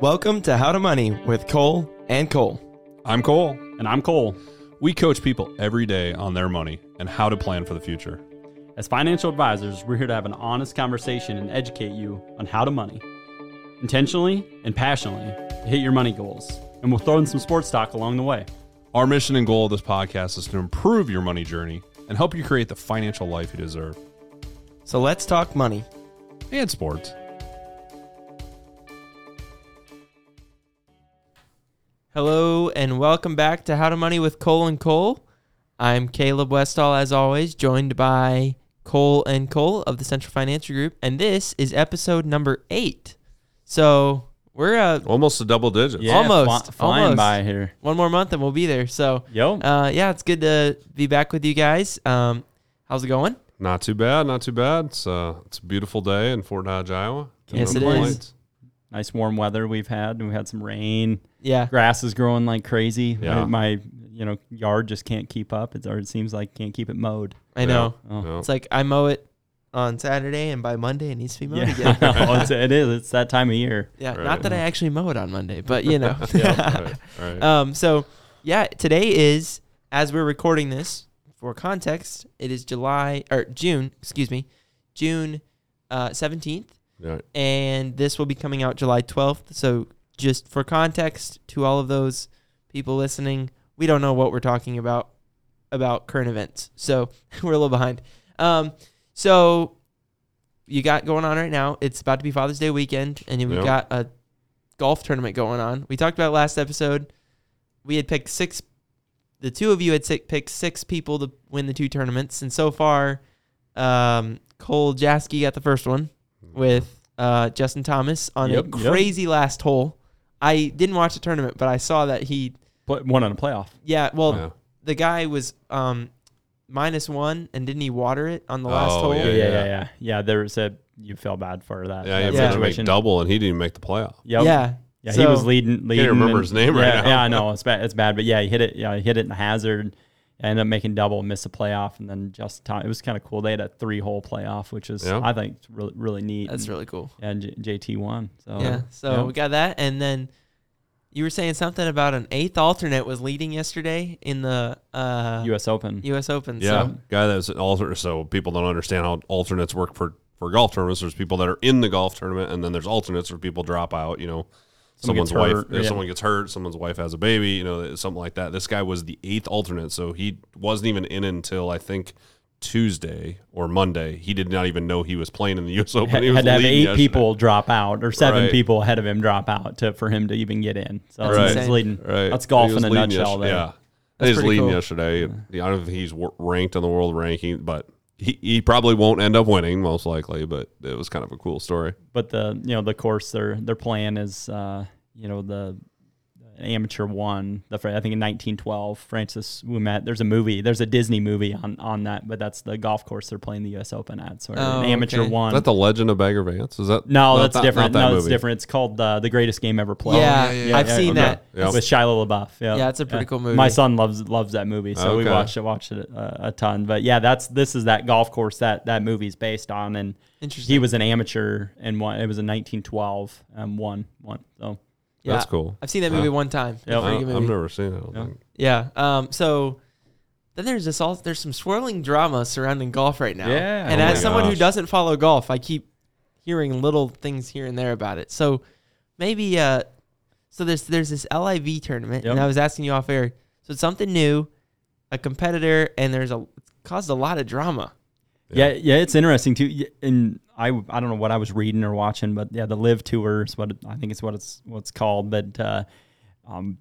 Welcome to How to Money with Cole and Cole. I'm Cole. And I'm Cole. We coach people every day on their money and how to plan for the future. As financial advisors, we're here to have an honest conversation and educate you on how to money. Intentionally and passionately to hit your money goals. And we'll throw in some sports talk along the way. Our mission and goal of this podcast is to improve your money journey and help you create the financial life you deserve. So let's talk money. And sports. Hello and welcome back to How to Money with Cole and Cole. I'm Caleb Westall, as always, joined by Cole and Cole of the Central Financial Group, and this is episode number eight. So we're uh, Almost a double digit. Yeah. Almost, fly- flying almost. by here. one more month and we'll be there. So Yo. uh, yeah, it's good to be back with you guys. Um, how's it going? Not too bad. Not too bad. It's, uh, it's a beautiful day in Fort Dodge, Iowa. Yes, No it is. Complaints. nice warm weather we've had. and We had some rain. Yeah, Grass is growing like crazy. Yeah. My, my, you know yard just can't keep up. It's, or it seems like can't keep it mowed. I know. Oh. Yeah. It's like I mow it on Saturday, and by Monday it needs to be mowed Yeah, again. I know. It's, it is. It's that time of year. Yeah, Right. not that I actually mow it on Monday, but you know. right, right. um, so yeah, today is as we're recording this for context, it is July or June, excuse me, June uh, seventeenth, Right. and this will be coming out July twelfth. So just for context to all of those people listening, we don't know what we're talking about about current events, so we're a little behind. Um, so you got going on right now. It's about to be Father's Day weekend, and we've Yeah. got a golf tournament going on. We talked about last episode. We had picked six. The two of you had picked six people to win the two tournaments, and so far, um, Cole Jaeschke got the first one with uh, Justin Thomas on Yep, a yep. crazy last hole. I didn't watch the tournament, but I saw that he. But one on a playoff. Yeah, well, Yeah. the guy was um, minus one, and didn't he water it on the last Oh, hole? Yeah, Yeah, yeah, yeah. yeah, yeah. Yeah, there's a you feel bad for that. Yeah, that he Yeah. meant to make double, and he didn't make the playoff. Yep. Yeah. Yeah, So- he was leading. leading remember and- his name right yeah, now. Yeah, I know it's bad. It's bad, but yeah, he hit it. Yeah, he hit it in the hazard. Ended up making double, missed a playoff, and then just time. It was kind of cool. They had a three-hole playoff, which is Yeah. I think really really neat. That's and, really cool. and J- JT won. So yeah. So yeah. we got that, and then you were saying something about an eighth alternate was leading yesterday in the uh, U.S. Open. U.S. Open. Yeah, So, guy that's an alternate. So people don't understand how alternates work for for golf tournaments. There's people that are in the golf tournament, and then there's alternates where people drop out. You know, Someone someone's wife, hurt, if yeah. someone gets hurt, someone's wife has a baby. You know, something like that. This guy was the eighth alternate, so he wasn't even in until I think Tuesday or Monday. He did not even know he was playing in the U.S. Open. had, he was had to have eight yesterday. people drop out, or seven Right. people ahead of him drop out to for him to even get in. So That's that's insane. he's leading. Right, That's golf He in a nutshell. yesterday. Yeah, That's he's leading cool. yesterday. I don't know if he's ranked on the world ranking, but he, he probably won't end up winning, most likely. But it was kind of a cool story. but the you know the course their their plan is uh you know the amateur one the I think in 1912 Francis Ouimet there's a movie there's a Disney movie on on that but that's the golf course they're playing the U.S. Open at so Oh, an amateur okay. one Is that the Legend of Bagger Vance? Is that no that's that- different Not that no it's different it's called uh, the greatest game ever played yeah, yeah, yeah, I've yeah, seen okay. that. Yeah. with Shia LaBeouf yeah Yeah, it's a pretty cool movie. my son loves loves that movie so we Okay. watched it watched it a, a ton but yeah that's this is that golf course that that movie's based on and Interesting. he was an amateur and won. It was a 1912. Um, won one. So yeah, That's cool. I've seen that movie one time. It's a Yeah. I, good I've movie. never seen it. I don't Yeah. think. Yeah. Um. So then there's this all there's some swirling drama surrounding golf right now. Yeah. And Oh as my someone who gosh. doesn't follow golf, I keep hearing little things here and there about it. So maybe uh, so there's there's this LIV tournament, and Yep. I was asking you off air. So it's something new, a competitor, and there's a caused a lot of drama. Yeah, yeah, it's interesting too. And I, I don't know what I was reading or watching, but yeah, the Live Tour is what it, I think it's what it's what it's called. But uh, um,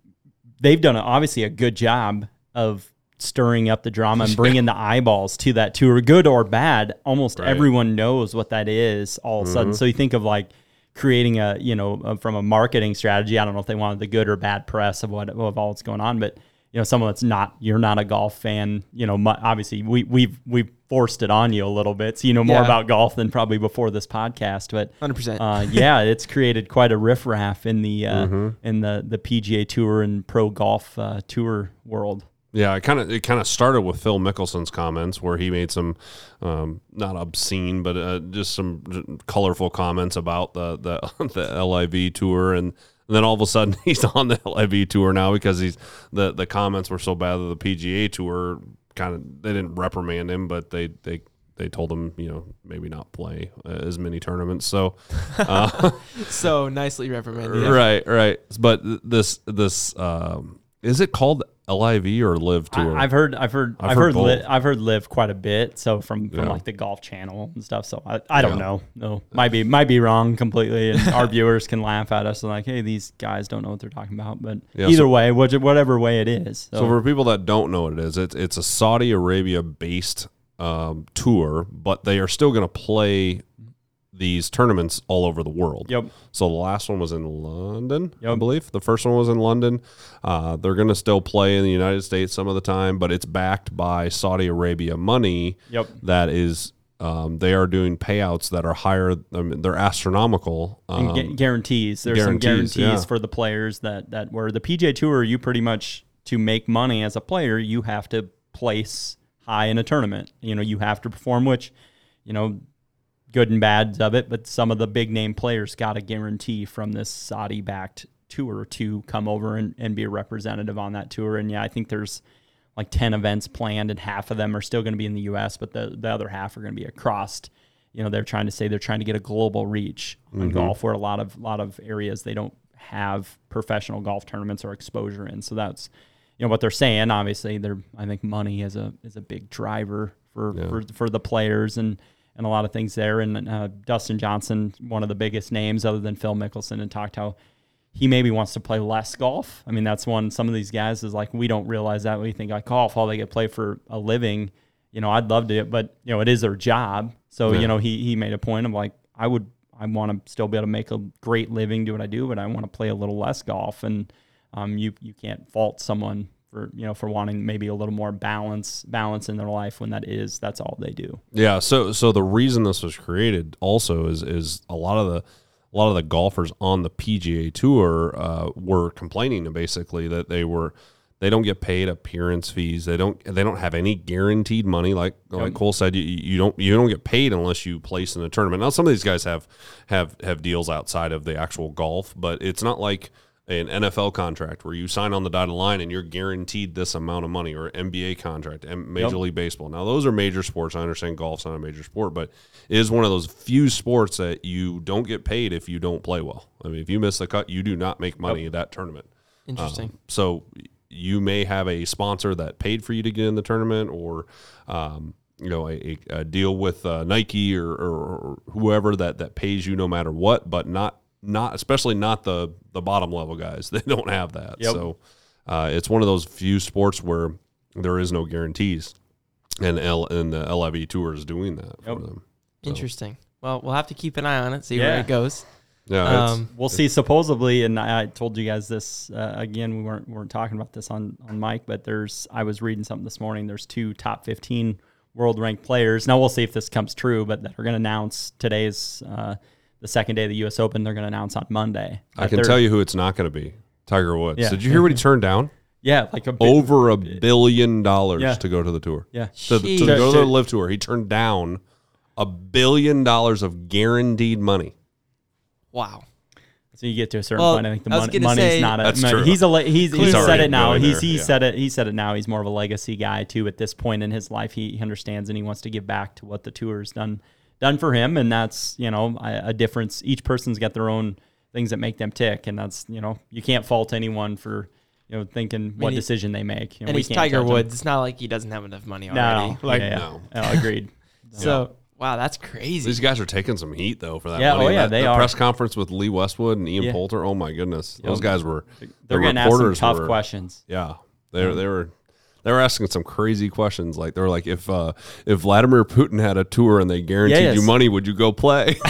they've done a, obviously a good job of stirring up the drama and bringing the eyeballs to that tour, good or bad. Almost Right. everyone knows what that is all of a sudden. So you think of like creating a you know uh, from a marketing strategy. I don't know if they wanted the good or bad press of what of all that's going on, but you know someone that's not you're not a golf fan. You know, mu- obviously we we've we've forced it on you a little bit, so you know more Yeah. about golf than probably before this podcast. But Hundred percent. uh, yeah, it's created quite a riffraff in the uh, Mm-hmm. in the the PGA Tour and pro golf uh, tour world. Yeah, it kind of it kind of started with Phil Mickelson's comments where he made some um, not obscene but uh, just some colorful comments about the the the LIV tour and And then all of a sudden he's on the LIV tour now because he's the the comments were so bad that the PGA tour kind of they didn't reprimand him, but they they they told him you know maybe not play uh, as many tournaments. So uh, So nicely reprimanded. right, right. But this this um, is it called LIV or Live Tour? I, have heard, I've heard, I've I've, heard heard, li- I've heard live quite a bit. So from, from Yeah. like the Golf Channel and stuff. So I, I don't Yeah. know. No, might be, might be wrong completely, and our viewers can laugh at us and like, hey, these guys don't know what they're talking about. But Yeah, either so- way, which, whatever way it is. So, So for people that don't know what it is, it's it's a Saudi Arabia based um, tour, but they are still going to play these tournaments all over the world. yep, So the last one was in London, I believe. The first one was in London. Uh, they're going to still play in the United States some of the time, but it's backed by Saudi Arabia money. Yep. That is, um, they are doing payouts that are higher. I mean, they're astronomical. Um, gu- guarantees. There's some guarantees, guarantees yeah. for the players that that were the PJ Tour. You pretty much to make money as a player, you have to place high in a tournament. You know, you have to perform, which you know, good and bad of it. But some of the big name players got a guarantee from this Saudi backed tour to come over and, and be a representative on that tour. And yeah, I think there's like 10 events planned and half of them are still going to be in the US, but the, the other half are going to be across, you know, they're trying to say they're trying to get a global reach on mm-hmm. golf where a lot of, lot of areas they don't have professional golf tournaments or exposure in. So that's, you know, what they're saying, obviously they're, I think money is a, is a big driver for, Yeah. for, for the players and, and a lot of things there. And uh, Dustin Johnson, one of the biggest names other than Phil Mickelson, and talked how he maybe wants to play less golf. I mean, that's one. Some of these guys is like we don't realize that. We think like golf, all they get play for a living. You know, I'd love to, but you know, it is their job. So Yeah. you know, he he made a point of like I would I want to still be able to make a great living, do what I do, but I want to play a little less golf. And um, you you can't fault someone for you know for wanting maybe a little more balance balance in their life when that is that's all they do. Yeah, so so the reason this was created also is is a lot of the a lot of the golfers on the PGA Tour uh, were complaining basically that they were they don't get paid appearance fees. They don't they don't have any guaranteed money. Like like Cole said, you, you don't you don't get paid unless you place in a tournament. Now some of these guys have have have deals outside of the actual golf, but it's not like an NFL contract where you sign on the dotted line and you're guaranteed this amount of money, or NBA contract and Major Yep. League Baseball. Now those are major sports. I understand golf's not a major sport, but it is one of those few sports that you don't get paid if you don't play well. I mean, if you miss the cut, you do not make money at that tournament. Interesting. Um, so you may have a sponsor that paid for you to get in the tournament, or um, you know, a, a deal with uh, Nike or, or, or whoever that that pays you no matter what, but not not especially not the the bottom level guys. They don't have that. Yep. So uh, it's one of those few sports where there is no guarantees, and L and the LIV tour is doing that for them. So, Interesting. Well, we'll have to keep an eye on it, see where it goes. Yeah, Um, We'll see. Supposedly, and I, I told you guys this uh, again. We weren't weren't talking about this on on Mike, but there's I was reading something this morning. There's two top 15 world ranked players. Now we'll see if this comes true, but that are going to announce today's uh, the second day of the U.S. Open. They're going to announce on Monday. I can tell you who it's not going to be. Tiger Woods. Yeah. Did you hear what he turned down? Yeah, like a bit, Over a billion dollars Yeah. to go to the tour. Yeah, To, the- to go to the live tour. He turned down a billion dollars of guaranteed money. Wow. So you get to a certain Well, point. I think the I was money, gonna money's say- not a. That's money- true. He's a he's, He's he's said it now. He's he yeah. said it. He said it now. He's more of a legacy guy too. At this point in his life, he, he understands and he wants to give back to what the tour's done done for him, and that's you know a, a difference. Each person's got their own things that make them tick, and that's you know you can't fault anyone for you know thinking what he- decision they make. You know, And we he's can't Tiger judge him. Woods. It's not like he doesn't have enough money No, already. Like, yeah, yeah. no. Oh, agreed. So, wow, that's crazy. These guys are taking some heat though for that. Yeah, oh, money. oh, yeah, That- they the are. press conference with Lee Westwood and Ian Yeah. Poulter. Oh my goodness, those Yep. guys were. They're the going to ask some tough were- questions. Yeah, they were. They were. They were asking some crazy questions. Like they were like, if uh, if Vladimir Putin had a tour and they guaranteed Yes. you money, would you go play?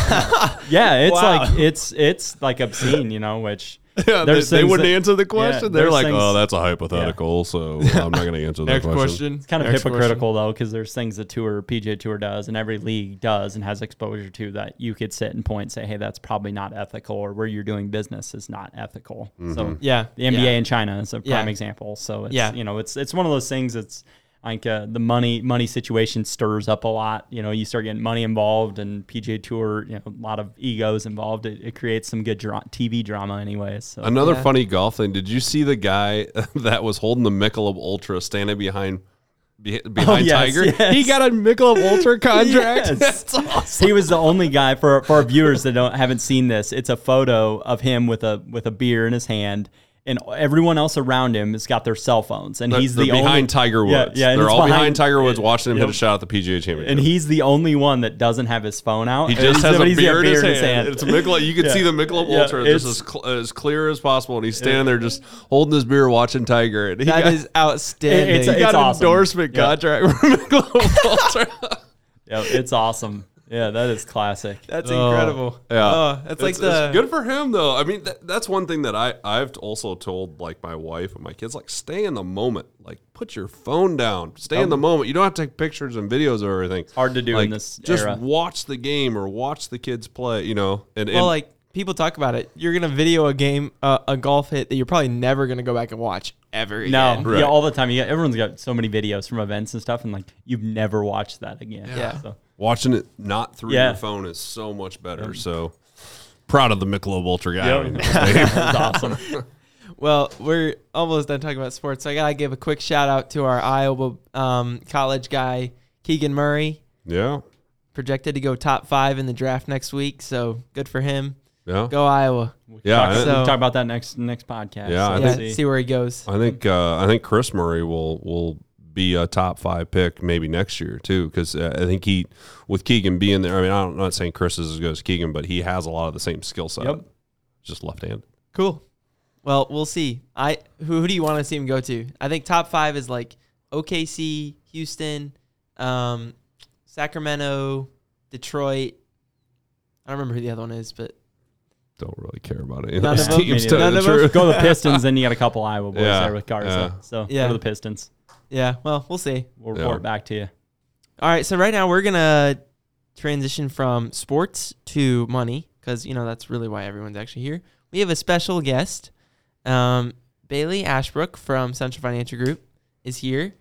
Yeah, it's Wow. like it's it's like obscene, you know, which yeah, they, they wouldn't that- answer the yeah, question. They're like, things- oh, that's a hypothetical, so I'm not going to answer that question. question. It's kind of Next hypocritical though, because there's things the tour, PJ Tour does, and every league does, and has exposure to that you could sit and point and say, "Hey, that's probably not ethical," or "Where you're doing business is not ethical." So mm-hmm. Yeah. the NBA yeah. in China is a prime Yeah. example. So it's, Yeah. you know, it's it's one of those things. It's I think uh, the money money situation stirs up a lot. You know, you start getting money involved and PGA Tour, you know, a lot of egos involved. It, it creates some good dra- TV drama, anyways. So Another Yeah. funny golf thing. Did you see the guy that was holding the Michelob Ultra standing behind be- behind Oh, yes, Tiger? yes. He got a Michelob Ultra contract. Yes. That's awesome. he was the only guy for for our viewers that don't haven't seen this. It's a photo of him with a with a beer in his hand, and everyone else around him has got their cell phones, and he's They're the behind only Tiger Woods. yeah, and They're all behind, behind- Tiger Woods watching him hit a shot at the PGA Championship. and he's the only one that doesn't have his phone out. He just has a he's beer in his hand. It's a Michelob. You can Yeah. see the Michelob Yeah, Ultra just as, cl- as clear as possible, and he's standing there just holding his beer, watching Tiger. And he That got, is outstanding. It's he got an awesome. endorsement Yeah. contract from Michelob Ultra. Yeah, it's awesome. Yeah, that is classic. That's Oh, incredible. Yeah, Oh, that's like the it's good for him though. I mean, that, that's one thing that I I've also told like my wife and my kids like stay in the moment. Like put your phone down. Stay in the moment. You don't have to take pictures and videos or everything. hard to do in Like, this Just era. watch the game or watch the kids play. You know, and, and well, like people talk about it. You're gonna video a game, uh, a golf hit that you're probably never gonna go back and watch ever No. Right. yeah, all the time. You got, everyone's got so many videos from events and stuff, and like you've never watched that again. Yeah. So, watching it not through Yeah. your phone is so much better. So proud of the Michelob Ultra guy. Yep. That's- awesome. Well, we're almost done talking about sports, so I gotta give a quick shout out to our Iowa um, college guy Keegan Murray, yeah, projected to go top five in the draft next week. So good for him. yeah. Go Iowa. Yeah, talk, I- we'll So- talk about that next next podcast. Yeah, So yeah, let's see. see. where he goes. I think uh, I think Kris Murray will will be a top five pick maybe next year too because uh, I think he with Keegan being there. I mean, I'm not saying Kris is as good as Keegan, but he has a lot of the same skill set. Yep. Just left hand. Cool. Well, we'll see. I who, who do you want to see him go to? I think top five is like OKC, Houston, um, Sacramento, Detroit. I don't remember who the other one is, but Don't really care about any of None of them? teams. Me to neither. tell you None the of them? Go to the Pistons, then you got a couple Iowa boys Yeah, there with Garza. yeah. So Yeah. go to the Pistons. Yeah. Well, we'll see. We'll Yeah. report back to you. All right, so right now we're gonna transition from sports to money because you know that's really why everyone's actually here. We have a special guest, um, Baileigh Ashbrook from Central Financial Group is here.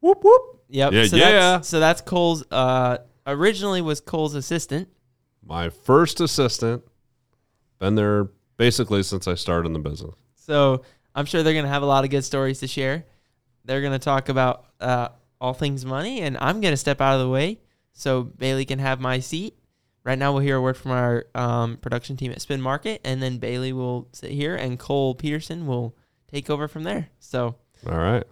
Whoop whoop. Yep. Yeah, so yeah. That's, so that's Cole's. Uh, originally was Cole's assistant. My first assistant. Been there basically since I started in the business. So I'm sure they're gonna have a lot of good stories to share. They're gonna talk about uh, all things money, and I'm gonna step out of the way so Baileigh can have my seat. Right now, we'll hear a word from our um, production team at Spin Markket, and then Baileigh will sit here, and Kole Petersen will take over from there. So, All right.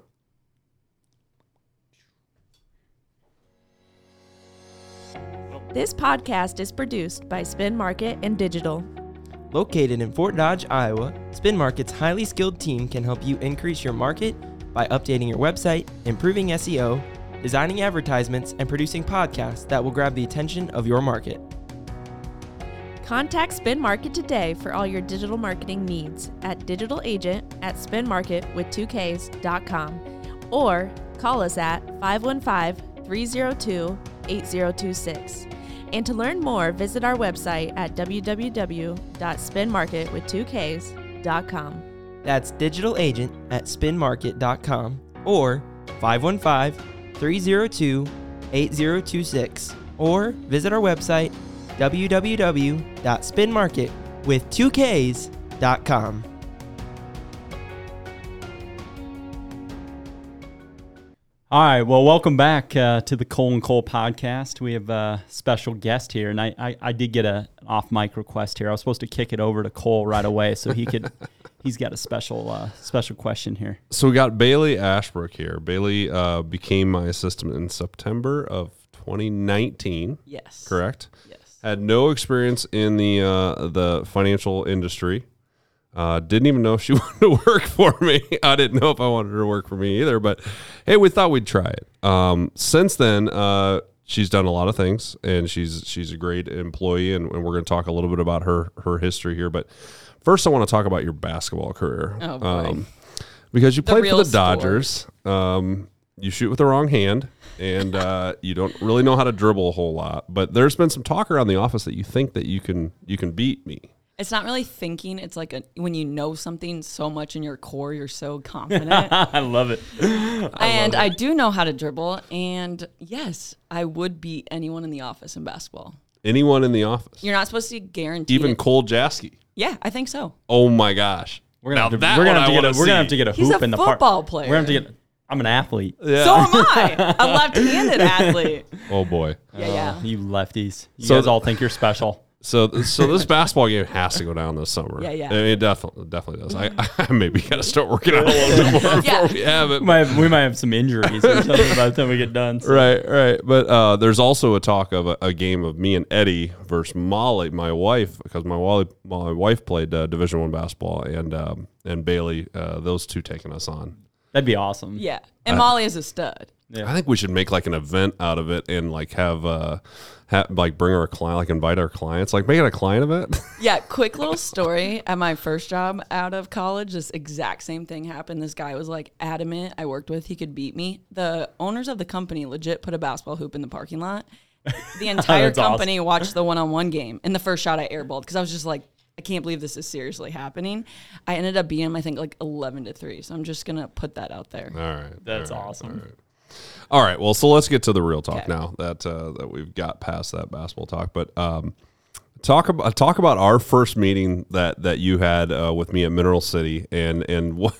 This podcast is produced by Spin Markket and Digital. located in Fort Dodge, Iowa, Spin Markket's highly skilled team can help you increase your market by updating your website, improving SEO, designing advertisements, and producing podcasts that will grab the attention of your market. Contact Spin Markket today for all your digital marketing needs at digital agent at spinmarket with 2ks.com or call us at 515 302 8026. And to learn more, visit our website at www.spinmarketwith2ks.com. That's digitalagent at spinmarket.com or 515 302 8026 or visit our website www.spinmarketwith2ks.com. All right. Well, welcome back uh, to the Cole and Cole podcast. We have a special guest here, and I, I, I did get a, an off mic request here. I was supposed to kick it over to Cole right away so he could. he's got a special uh, special question here. So we got Baileigh Ashbrook here. Bailey uh, became my assistant in September of 2019. Yes. Correct. Yes. Had no experience in the uh, the financial industry. Uh, didn't even know if she wanted to work for me. I didn't know if I wanted her to work for me either. But hey, we thought we'd try it. Um, since then, uh, she's done a lot of things, and she's she's a great employee. And, and we're going to talk a little bit about her her history here. But first, I want to talk about your basketball career. Oh, boy. because you The played for real the Dodgers. Um, you shoot with the wrong hand, and uh, you don't really know how to dribble a whole lot. But there's been some talk around the office that you think that you can you can beat me. It's not really thinking. It's like a, when you know something so much in your core, you're so confident. I love it. and I do know how to dribble. And yes, I would beat anyone in the office in basketball. Anyone in the office, You're not supposed to guarantee even it. Cole Jaeschke. Yeah, I think so. Oh my gosh, We're gonna Now have to, we're gonna have to get a, wanna we're gonna have to get a He's hoop a in the park. football player. We're gonna have to get. I'm an athlete. So am I. A left-handed athlete. Oh boy. Yeah, yeah. Oh, you lefties. You So guys all think you're special. So, so this basketball game has to go down this summer. Yeah, yeah. I mean, it definitely, definitely does. I, I maybe got to start working out a little bit more Yeah. before we have it. We might have, we might have some injuries or something by the time we get done. so. Right, right. But uh, there's also a talk of a, a game of me and Eddie versus Molly, my wife, because my Wally, my wife played uh, Division One basketball, and um, and Baileigh, uh, those two taking us on. That'd be awesome. Yeah. And Molly is a stud. I think we should make like an event out of it and like have uh, ha- like bring our client, like invite our clients, like make it a client event. Yeah, quick little story. At my first job out of college, this exact same thing happened. This guy was like adamant I worked with, he could beat me. The owners of the company legit put a basketball hoop in the parking lot. The entire That's awesome. company watched the one on one game. And the first shot I airballed because I was just like, I can't believe this is seriously happening. I ended up beating him, I think, like 11 to 3. So I'm just going to put that out there. all right, That's all right, awesome. All right. Well, so let's get to the real talk Okay. now that uh, that we've got past that basketball talk. But um, talk about talk about our first meeting that that you had uh, with me at Mineral City, and and what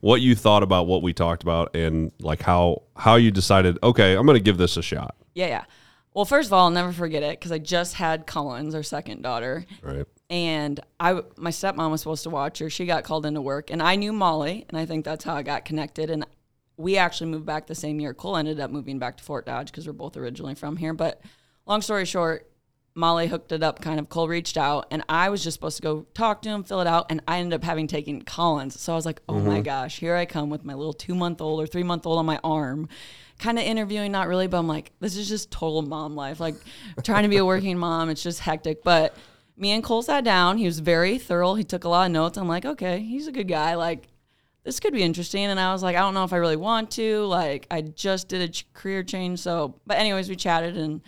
what you thought about what we talked about, and like how how you decided, okay, I'm going to give this a shot. Yeah, yeah. Well, first of all, I'll never forget it because I just had Collins, our second daughter. Right. and I my stepmom was supposed to watch her. She got called into work, and I knew Molly, and I think that's how I got connected. And we actually moved back the same year. Cole ended up moving back to Fort Dodge because we're both originally from here. But long story short, Molly hooked it up. Kind of Cole reached out, and I was just supposed to go talk to him, fill it out, and I ended up having taken Collins. So I was like, oh my mm-hmm. gosh, here I come with my little two month old or three month old on my arm. Kind of interviewing, not really, but I'm like, this is just total mom life. Like trying to be a working mom, it's just hectic. But me and Cole sat down. He was very thorough. He took a lot of notes. I'm like, okay, he's a good guy. Like, this could be interesting. And I was like, I don't know if I really want to. Like, I just did a ch- career change. So, but anyways, we chatted and,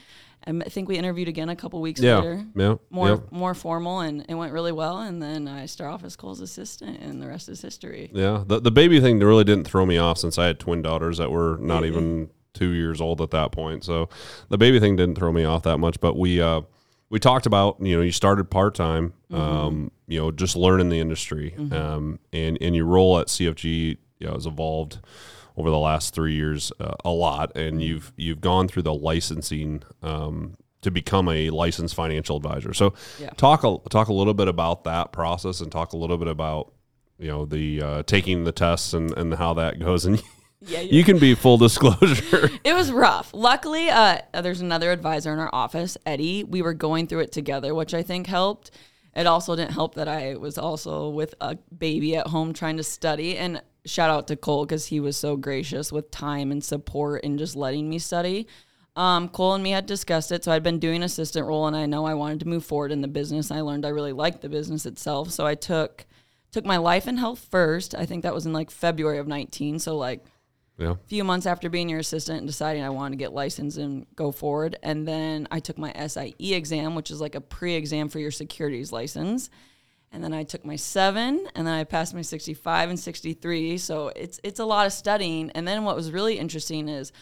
and I think we interviewed again a couple weeks Yeah. later. Yeah. More yeah. more formal, and it went really well. And then I start off as Cole's assistant, and the rest is history. Yeah, the the baby thing really didn't throw me off since I had twin daughters that were not even two years old at that point. So the baby thing didn't throw me off that much. But we uh, we talked about you know you started part time, um, you know just learning the industry, um, and and your role at CFG you know, has evolved over the last three years uh, a lot, and you've you've gone through the licensing. Um, to become a licensed financial advisor, so Yeah. talk a talk a little bit about that process, and talk a little bit about you know the uh, taking the tests and, and how that goes and Yeah, yeah. you can be full disclosure It was rough. Luckily, uh, there's another advisor in our office, Eddie. We were going through it together, which I think helped. It also didn't help that I was also with a baby at home trying to study. And shout out to Cole because he was so gracious with time and support and just letting me study. Um, Cole and me had discussed it, so I'd been doing assistant role, and I know I wanted to move forward in the business. I learned I really liked the business itself, so I took took my life and health first. I think that was in like February of 19, so like yeah few months after being your assistant and deciding I wanted to get licensed and go forward. And then I took my SIE exam, which is like a pre exam for your securities license. And then I took my seven, and then I passed my 65 and 63. So it's it's a lot of studying. And then what was really interesting is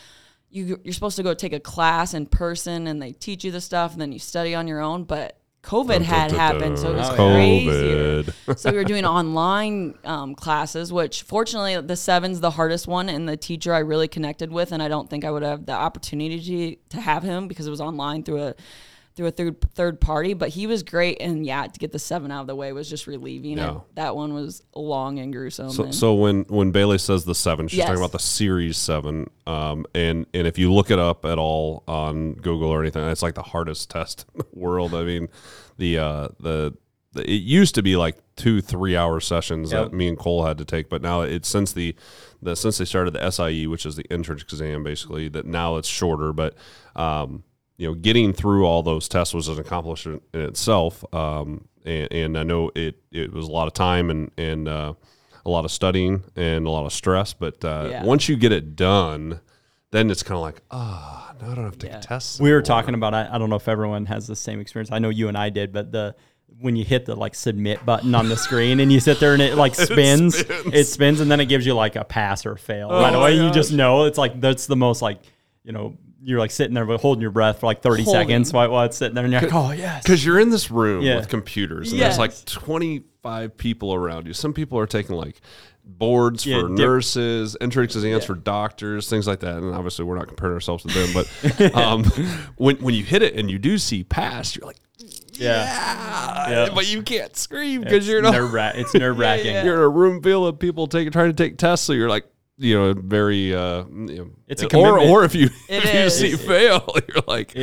you you're supposed to go take a class in person, and they teach you the stuff, and then you study on your own. But COVID had happened, so it was. COVID. So we were doing online um, classes, which fortunately the seven's the hardest one, and the teacher I really connected with, and I don't think I would have the opportunity to have him because it was online through a through a third third party. But he was great, and yeah, to get the seven out of the way was just relieving. Yeah. And that one was long and gruesome. So, and- so when when Baileigh says the seven, she's Yes. talking about the Series Seven. Um, and and if you look it up at all on Google or anything, it's like the hardest test in the world. I mean, the uh, the, the it used to be like two three hour sessions Yep. that me and Cole had to take, but now it's since the the since they started the SIE, which is the entrance exam, basically that now it's shorter, but. Um, you know, getting through all those tests was an accomplishment in itself. Um, and, and I know it, it was a lot of time and, and, uh, a lot of studying and a lot of stress, but, uh, Yeah. once you get it done, then it's kind of like, ah, now I don't have to Yeah. take tests. We were talking about. I, I don't know if everyone has the same experience. I know you and I did, but the when you hit the like submit button on the screen and you sit there and it like spins, it spins, spins. and then it gives you like a pass or fail. Oh right my away, you just know it's like that's the most like you know you're like sitting there but holding your breath for like 30 Holding. seconds while, while it's sitting there and you're like, oh yes. Because you're in this room Yeah. with computers, and Yes. there's like 25 people around you. Some people are taking like boards Yeah, for dip- nurses, entrance exams for doctors, things like that. And obviously, we're not comparing ourselves to them, but um, when when you hit it and you do see pass, you're like, Yeah. yeah, Yeah. but you can't scream because you're not. nerve ra- it's nerve wracking. You're in a room full of people taking trying to take tests, so you're like. You know, very. Uh, you know, It's a or commitment. or if you if you is. see fail, you're like,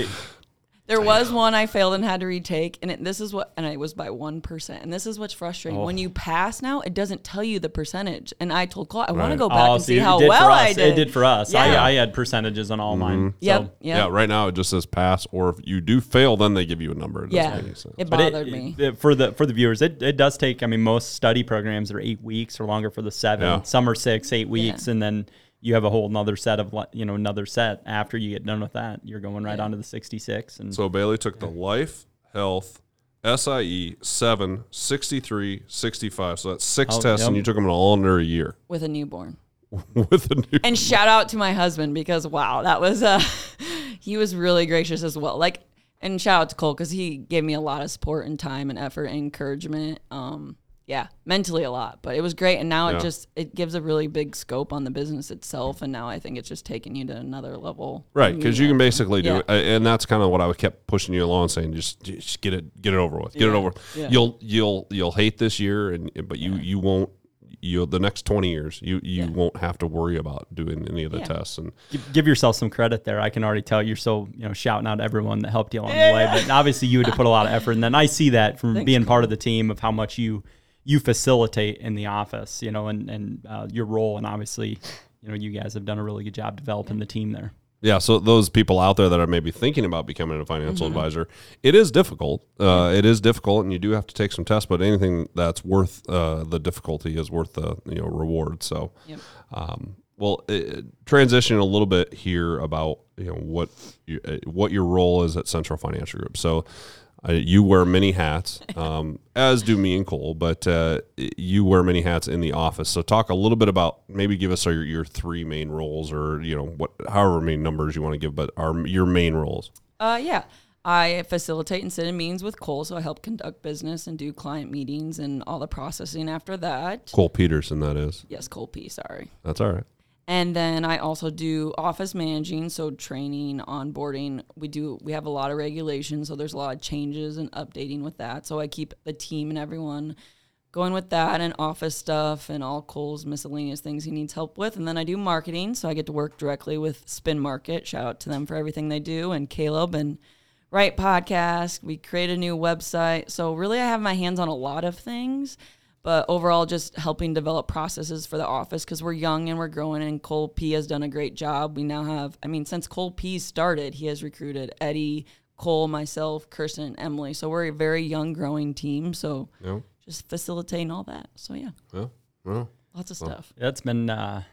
There was one I failed and had to retake, and it, this is what, and it was by one percent. And this is what's frustrating. Oh. When you pass now, it doesn't tell you the percentage. And I told Cole, I want to Right. go back oh, and so see you- how did well us. I did. It did for us. Yeah. I, I had percentages on all mm-hmm. mine. Yep. So. Yep. Yeah, right now it just says pass, or if you do fail, then they give you a number. It doesn't Yeah. make any sense. It But it- bothered me. it- for the for the viewers, it, it does take. I mean, most study programs are eight weeks or longer for the seven. Yeah. Some are six, eight weeks, and then you have a whole another set of you know another set after you get done with that. You're going right Yeah. on to the sixty six. And So Baileigh took the life, health, SIE, 7, 63, 65. So that's six Oh, tests, and you took them all under a year with a newborn. with a new. And shout out to my husband because wow, that was uh he was really gracious as well. Like and shout out to Cole because he gave me a lot of support and time and effort and encouragement. Um yeah, mentally a lot. But it was great and now Yeah. it just it gives a really big scope on the business itself and now I think it's just taking you to another level. Right, because you can basically do Yeah. it, and that's kind of what I kept pushing you along, saying just, just get it, get it over with, get it over. Yeah. You'll, you'll, you'll hate this year, and but you, you won't. You the next twenty years, you you Yeah. won't have to worry about doing any of the Yeah. tests, and give, give yourself some credit there. I can already tell you're so you know shouting out everyone that helped you along the way. But obviously, you had to put a lot of effort, and then I see that from Thanks, being part of the team of how much you you facilitate in the office, you know, and and uh, your role, and obviously, you know, you guys have done a really good job developing the team there. Yeah, so those people out there that are maybe thinking about becoming a financial advisor, it is difficult. Uh, it is difficult, and you do have to take some tests. But anything that's worth uh, the difficulty is worth the you know reward. So, Yep. um, well, uh, transition a little bit here about you know what you, uh, what your role is at Central Financial Group. So. Uh, you wear many hats, um, as do me and Cole, but uh, you wear many hats in the office. So, talk a little bit about maybe give us your, your three main roles, or you know what, however many numbers you want to give, but our your main roles. Uh, yeah. I facilitate and sit in meetings with Cole, so I help conduct business and do client meetings and all the processing after that. Kole Petersen, that is. Yes, Cole P. Sorry. That's all right. And then I also do office managing, so training, onboarding. We do we have a lot of regulations, so there's a lot of changes and updating with that. So I keep the team and everyone going with that and office stuff and all Cole's miscellaneous things he needs help with. And then I do marketing, so I get to work directly with Spin Markket. Shout out to them for everything they do and Caleb and Right Podcast. We create a new website. So really I have my hands on a lot of things but overall just helping develop processes for the office because we're young and we're growing and cole p has done a great job. We now have i mean since cole p started he has recruited eddie cole myself kirsten and emily. So we're a very young growing team. So Yeah. just facilitating all that. So yeah. Yeah. Well, lots of stuff. That's been uh,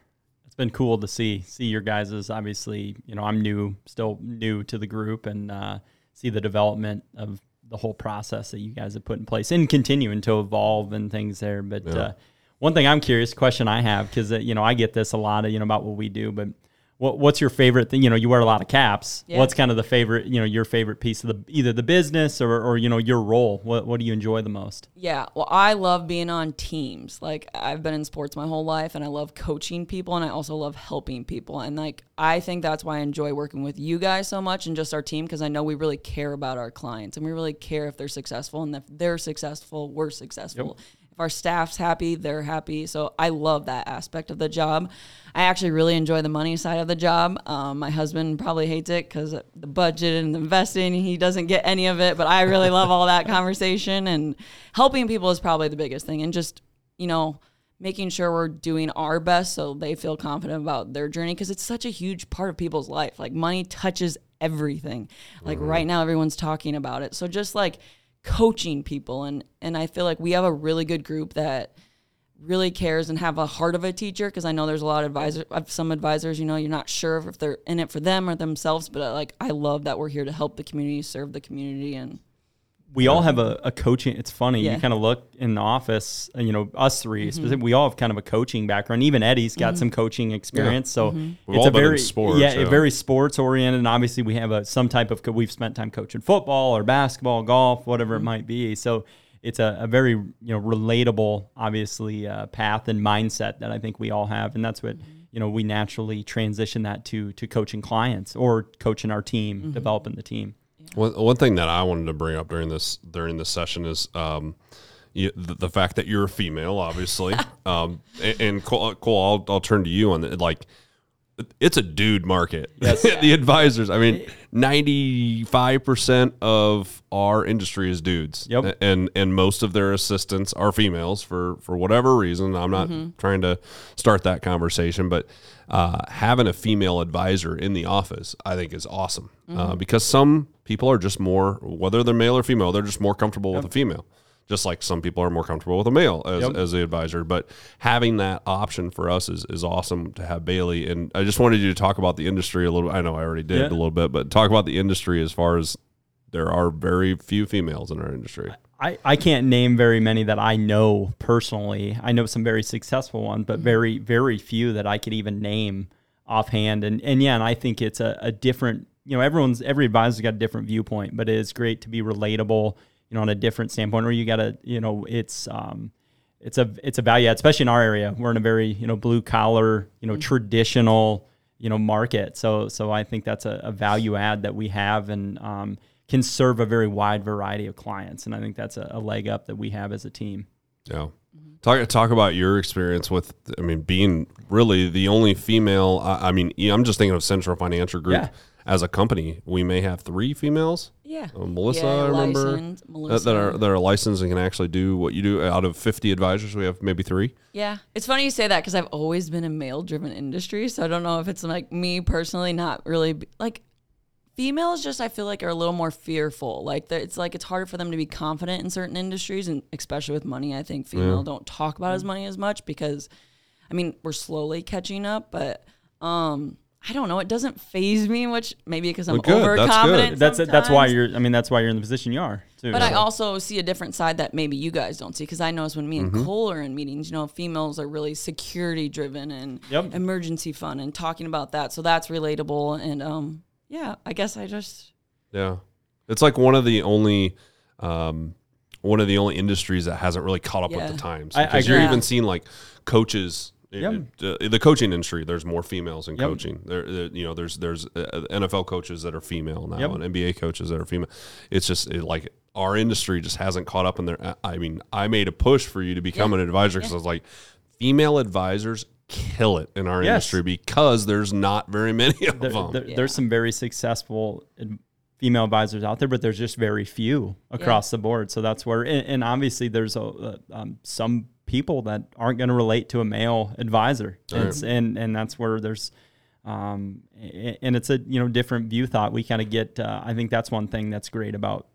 it's been cool to see see your guys' obviously you know I'm new still new to the group and uh, see the development of the whole process that you guys have put in place and continuing to evolve and things there. But Yeah. uh, one thing I'm curious, question I have because uh, you know I get this a lot of you know about what we do, but what, what's your favorite thing? You know, you wear a lot of caps. Yeah. What's kind of the favorite? You know, your favorite piece of the either the business or or you know your role. What what do you enjoy the most? Yeah, well, I love being on teams. Like I've been in sports my whole life, and I love coaching people, and I also love helping people. And like I think that's why I enjoy working with you guys so much and just our team because I know we really care about our clients, and we really care if they're successful, and if they're successful, we're successful. If our staff's happy, they're happy. So I love that aspect of the job. I actually really enjoy the money side of the job. Um, my husband probably hates it because the budget and the investing, he doesn't get any of it. But I really love all that conversation and helping people is probably the biggest thing. And just, you know, making sure we're doing our best so they feel confident about their journey because it's such a huge part of people's life. Like money touches everything. Like right now, everyone's talking about it. So just like coaching people. And and I feel like we have a really good group that really cares and have a heart of a teacher because I know there's a lot of advisors some advisors you know you're not sure if they're in it for them or themselves but uh, like I love that we're here to help the community serve the community and we all have a, a coaching. It's funny. Yeah. You kind of look in the office, uh, you know, us 3 mm-hmm. specific, we all have kind of a coaching background. Even Eddie's got mm-hmm. some coaching experience. So mm-hmm. We've it's all a been in very, sports, yeah, yeah. a very sports oriented. And obviously we have a, some type of, co- we've spent time coaching football or basketball, golf, whatever it might be. So it's a, a very, you know, relatable, obviously, uh, path and mindset that I think we all have. And that's what, you know, we naturally transition that to, to coaching clients or coaching our team, developing the team. One, one thing that I wanted to bring up during this during this session is um, you, the, the fact that you're a female, obviously. um, and, and Cole, Cole I'll, I'll turn to you on it. Like, it's a dude market. the advisors. I mean, ninety five percent of our industry is dudes. Yep. And and most of their assistants are females for for whatever reason. I'm not trying to start that conversation, but uh, having a female advisor in the office, I think, is awesome uh, because some people are just more, whether they're male or female, they're just more comfortable with a female. Just like some people are more comfortable with a male as, Yep. as the advisor, but having that option for us is, is awesome to have Baileigh. And I just wanted you to talk about the industry a little. I know I already did Yeah. a little bit, but talk about the industry as far as there are very few females in our industry. I, I can't name very many that I know personally. I know some very successful ones, but mm-hmm. very, very few that I could even name offhand. And and yeah, and I think it's a, a different you know, everyone's every advisor's got a different viewpoint, but it is great to be relatable, you know, on a different standpoint where you gotta, you know, it's um it's a it's a value add, especially in our area. We're in a very, you know, blue collar, you know, traditional, you know, market. So so I think that's a, a value add that we have and um can serve a very wide variety of clients. And I think that's a, a leg up that we have as a team. Yeah. Talk talk about your experience with. I mean, being really the only female. I, I mean, I'm just thinking of Central Financial Group Yeah. As a company. We may have three females. Yeah. Uh, Melissa, Yeah, I remember that, Melissa. that are that are licensed and can actually do what you do. Out of 50 advisors, we have maybe three. Yeah, it's funny you say that because I've always been a male-driven industry, so I don't know if it's like me personally not really like females. Just I feel like are a little more fearful. Like it's like it's harder for them to be confident in certain industries, and especially with money. I think female don't talk about as money as much because, I mean, we're slowly catching up, but um. I don't know. It doesn't phase me, which maybe because I'm Well, good. That's good. overconfident. That's that's why you're. I mean, that's why you're in the position you are. Too. But I also see a different side that maybe you guys don't see because I notice when me and Mm-hmm. Cole are in meetings, you know, females are really security driven and Yep. emergency fund and talking about that. So that's relatable. And um, yeah, I guess I just Yeah, it's like one of the only. Um, one of the only industries that hasn't really caught up with the times I- I because you're agree. even seeing like coaches Yep. uh, the coaching industry there's more females in Yep. coaching there, there- you know there's there's uh, NFL coaches that are female now Yep. and NBA coaches that are female it's just it, like our industry just hasn't caught up in there I mean I made a push for you to become an advisor because I was like female advisors kill it in our Yes. industry because there's not very many of there, them there- Yeah. there's some very successful female advisors out there, but there's just very few across the board. So that's where, and, and obviously, there's a, uh, um, some people that aren't going to relate to a male advisor, Right. and and that's where there's. Um, and it's a you know different view thought we kind of get. Uh, I think that's one thing that's great about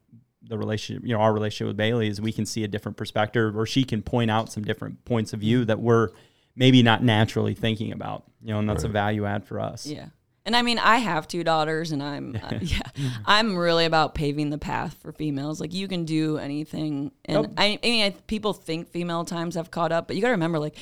the relationship. You know, our relationship with Baileigh is we can see a different perspective, or she can point out some different points of view that we're maybe not naturally thinking about. You know, and that's a value add for us. yeah. And I mean, I have two daughters, and I'm uh, yeah, I'm really about paving the path for females. Like you can do anything, and Yep. I, I mean, I, people think female times have caught up, but you got to remember, like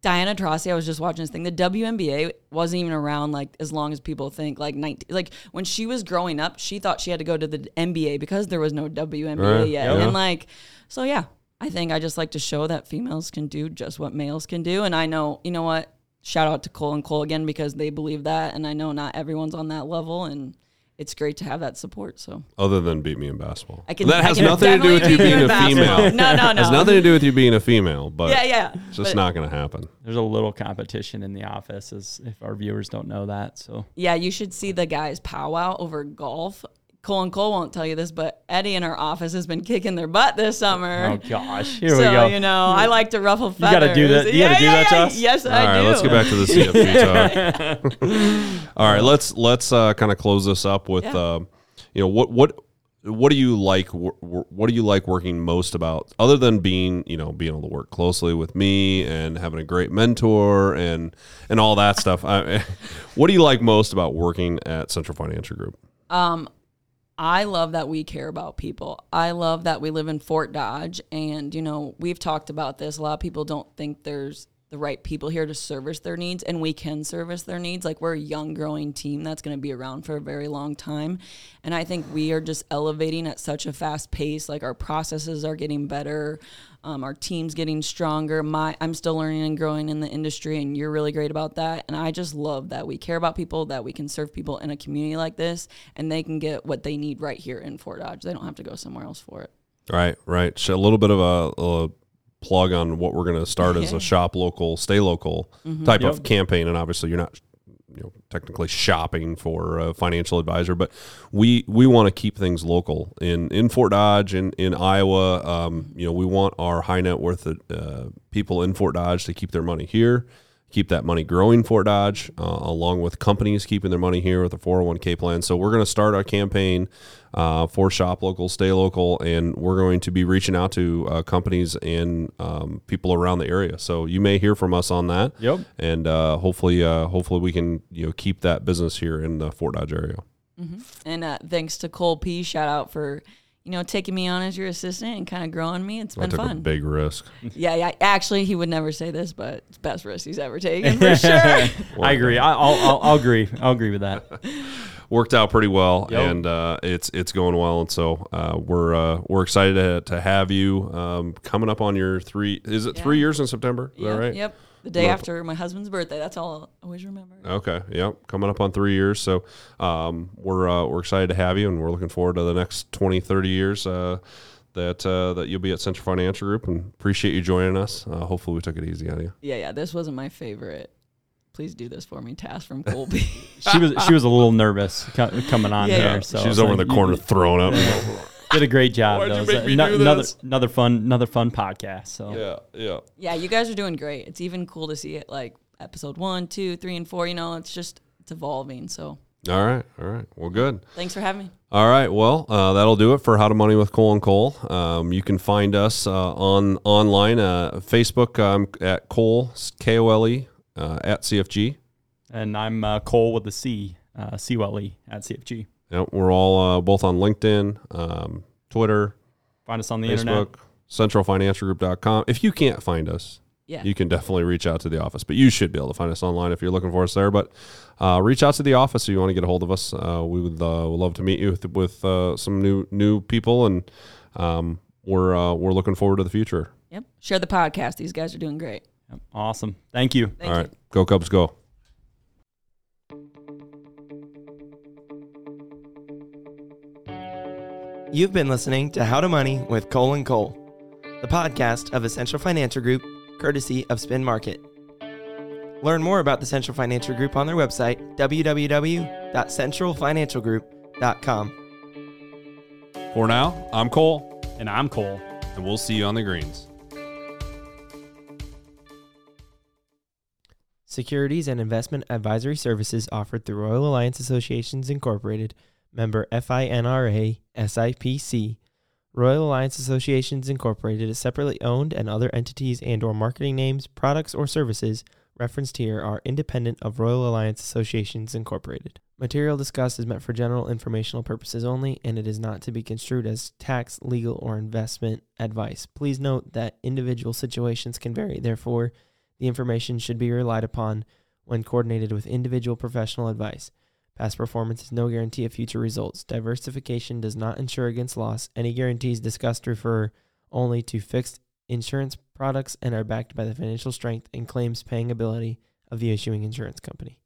Diana Taurasi, I was just watching this thing. The WNBA wasn't even around like as long as people think. Like 19, like when she was growing up, she thought she had to go to the NBA because there was no WNBA Right. yet. Yeah. And like, so yeah, I think I just like to show that females can do just what males can do. And I know, you know what? Shout out to Cole and Cole again because they believe that, and I know not everyone's on that level, and it's great to have that support. So other than beat me in basketball I can. that I has can nothing to do with you being a basketball. female No, no, no. has nothing to do with you being a female but Yeah, yeah. it's just But- not going to happen there's a little competition in the office as if our viewers don't know that so Yeah, you should see the guys powwow over golf. Cole and Cole won't tell you this, but Eddie in our office has been kicking their butt this summer. oh gosh here so we go you know, I like to ruffle feathers. You gotta do that- you gotta do that to us? Yes, All I right, do. let's get back to the CFP talk. All right, let's let's uh, kind of close this up with, Yeah. uh, you know, what what what do you like? wh- wh- What do you like working most about, other than being, you know, being able to work closely with me and having a great mentor and and all that stuff? I, what do you like most about working at Central Financial Group? I love that we care about people. I love that we live in Fort Dodge. And, you know, we've talked about this. A lot of people don't think there's the right people here to service their needs, and we can service their needs. Like, we're a young, growing team that's going to be around for a very long time. And I think we are just elevating at such a fast pace. Like, our processes are getting better. Um, our team's getting stronger. My, I'm still learning and growing in the industry, and you're really great about that. And I just love that we care about people, that we can serve people in a community like this, and they can get what they need right here in Fort Dodge. They don't have to go somewhere else for it. Right, right. So a little bit of a, a plug on what we're going to start as a shop local, stay local Mm-hmm. type Yep. of campaign. And obviously, you're not, you know, technically shopping for a financial advisor, but we we want to keep things local in in Fort Dodge in in Iowa. Um, you know, we want our high net worth uh, people in Fort Dodge to keep their money here. Keep that money growing Fort Dodge, uh, along with companies keeping their money here with a 401k plan. So, we're going to start our campaign uh, for Shop Local, Stay Local, and we're going to be reaching out to uh, companies and um, people around the area. So you may hear from us on that. Yep. And uh, hopefully, uh, hopefully we can you know keep that business here in the Fort Dodge area. And uh, thanks to Kole P. Shout out for you know taking me on as your assistant and kind of growing me. It's I been took a fun. big risk. yeah, yeah. Actually, he would never say this, but it's best risk he's ever taken for sure. I agree. I, I'll, I'll, I'll agree. I'll agree with that. Worked out pretty well, Yep. and uh, it's it's going well. And so uh, we're uh, we're excited to, to have you um, coming up on your three. Is it three years in September? Is yep, that right? yep. The day after my husband's birthday. That's all I always remember. Okay. Yep. Coming up on three years. So um, we're uh, we're excited to have you, and we're looking forward to the next 20, 30 years uh, that uh, that you'll be at Central Financial Group, and appreciate you joining us. Uh, hopefully, we took it easy on you. Yeah, yeah. This wasn't my favorite. Please do this for me. Task from Colby. She was she was a little nervous co- coming on Yeah, here. yeah. So She's it's over in the corner throwing up. Did a great job. Why'd you make me ano- do another this? another fun another fun podcast. So yeah. Yeah. yeah, you guys are doing great. It's even cool to see it like episode one, two, three, and four. You know, it's just it's evolving. So All right. All right. Well, good. thanks for having me. All right. Well, uh, that'll do it for How to Money with Kole and Cole. Um, you can find us uh, on online, uh, Facebook um, at Kole K O L E uh, at CFG. and I'm uh, Cole with the C, uh, C L E at CFG. Yep, we're all uh, both on LinkedIn, um, Twitter, Find us on the Facebook, internet. Facebook, centralfinancialgroup.com. If you can't find us, Yeah. you can definitely reach out to the office, but you should be able to find us online if you're looking for us there. But uh, reach out to the office if you want to get a hold of us. Uh, we would, uh, would love to meet you with, with uh, some new new people, and um, we're uh, we're looking forward to the future. Yep. Share the podcast. These guys are doing great. Yep. Awesome. Thank you. Thank All you. right, go Cubs, go! You've been listening to How to Money with Kole and Cole, the podcast of Central Financial Group, courtesy of Spin Markket. Learn more about the Central Financial Group on their website, www.centralfinancialgroup.com. For now, I'm Cole, And I'm Cole. and we'll see you on the greens. Securities and investment advisory services offered through Royal Alliance Associates Incorporated, member FINRA SIPC. Royal Alliance Associates Incorporated is separately owned and other entities and or marketing names, products or services referenced here are independent of Royal Alliance Associates Incorporated. Material discussed is meant for general informational purposes only and it is not to be construed as tax, legal or investment advice. Please note that individual situations can vary. Therefore, the information should be relied upon when coordinated with individual professional advice. Past performance is no guarantee of future results. Diversification does not insure against loss. Any guarantees discussed refer only to fixed insurance products and are backed by the financial strength and claims paying ability of the issuing insurance company.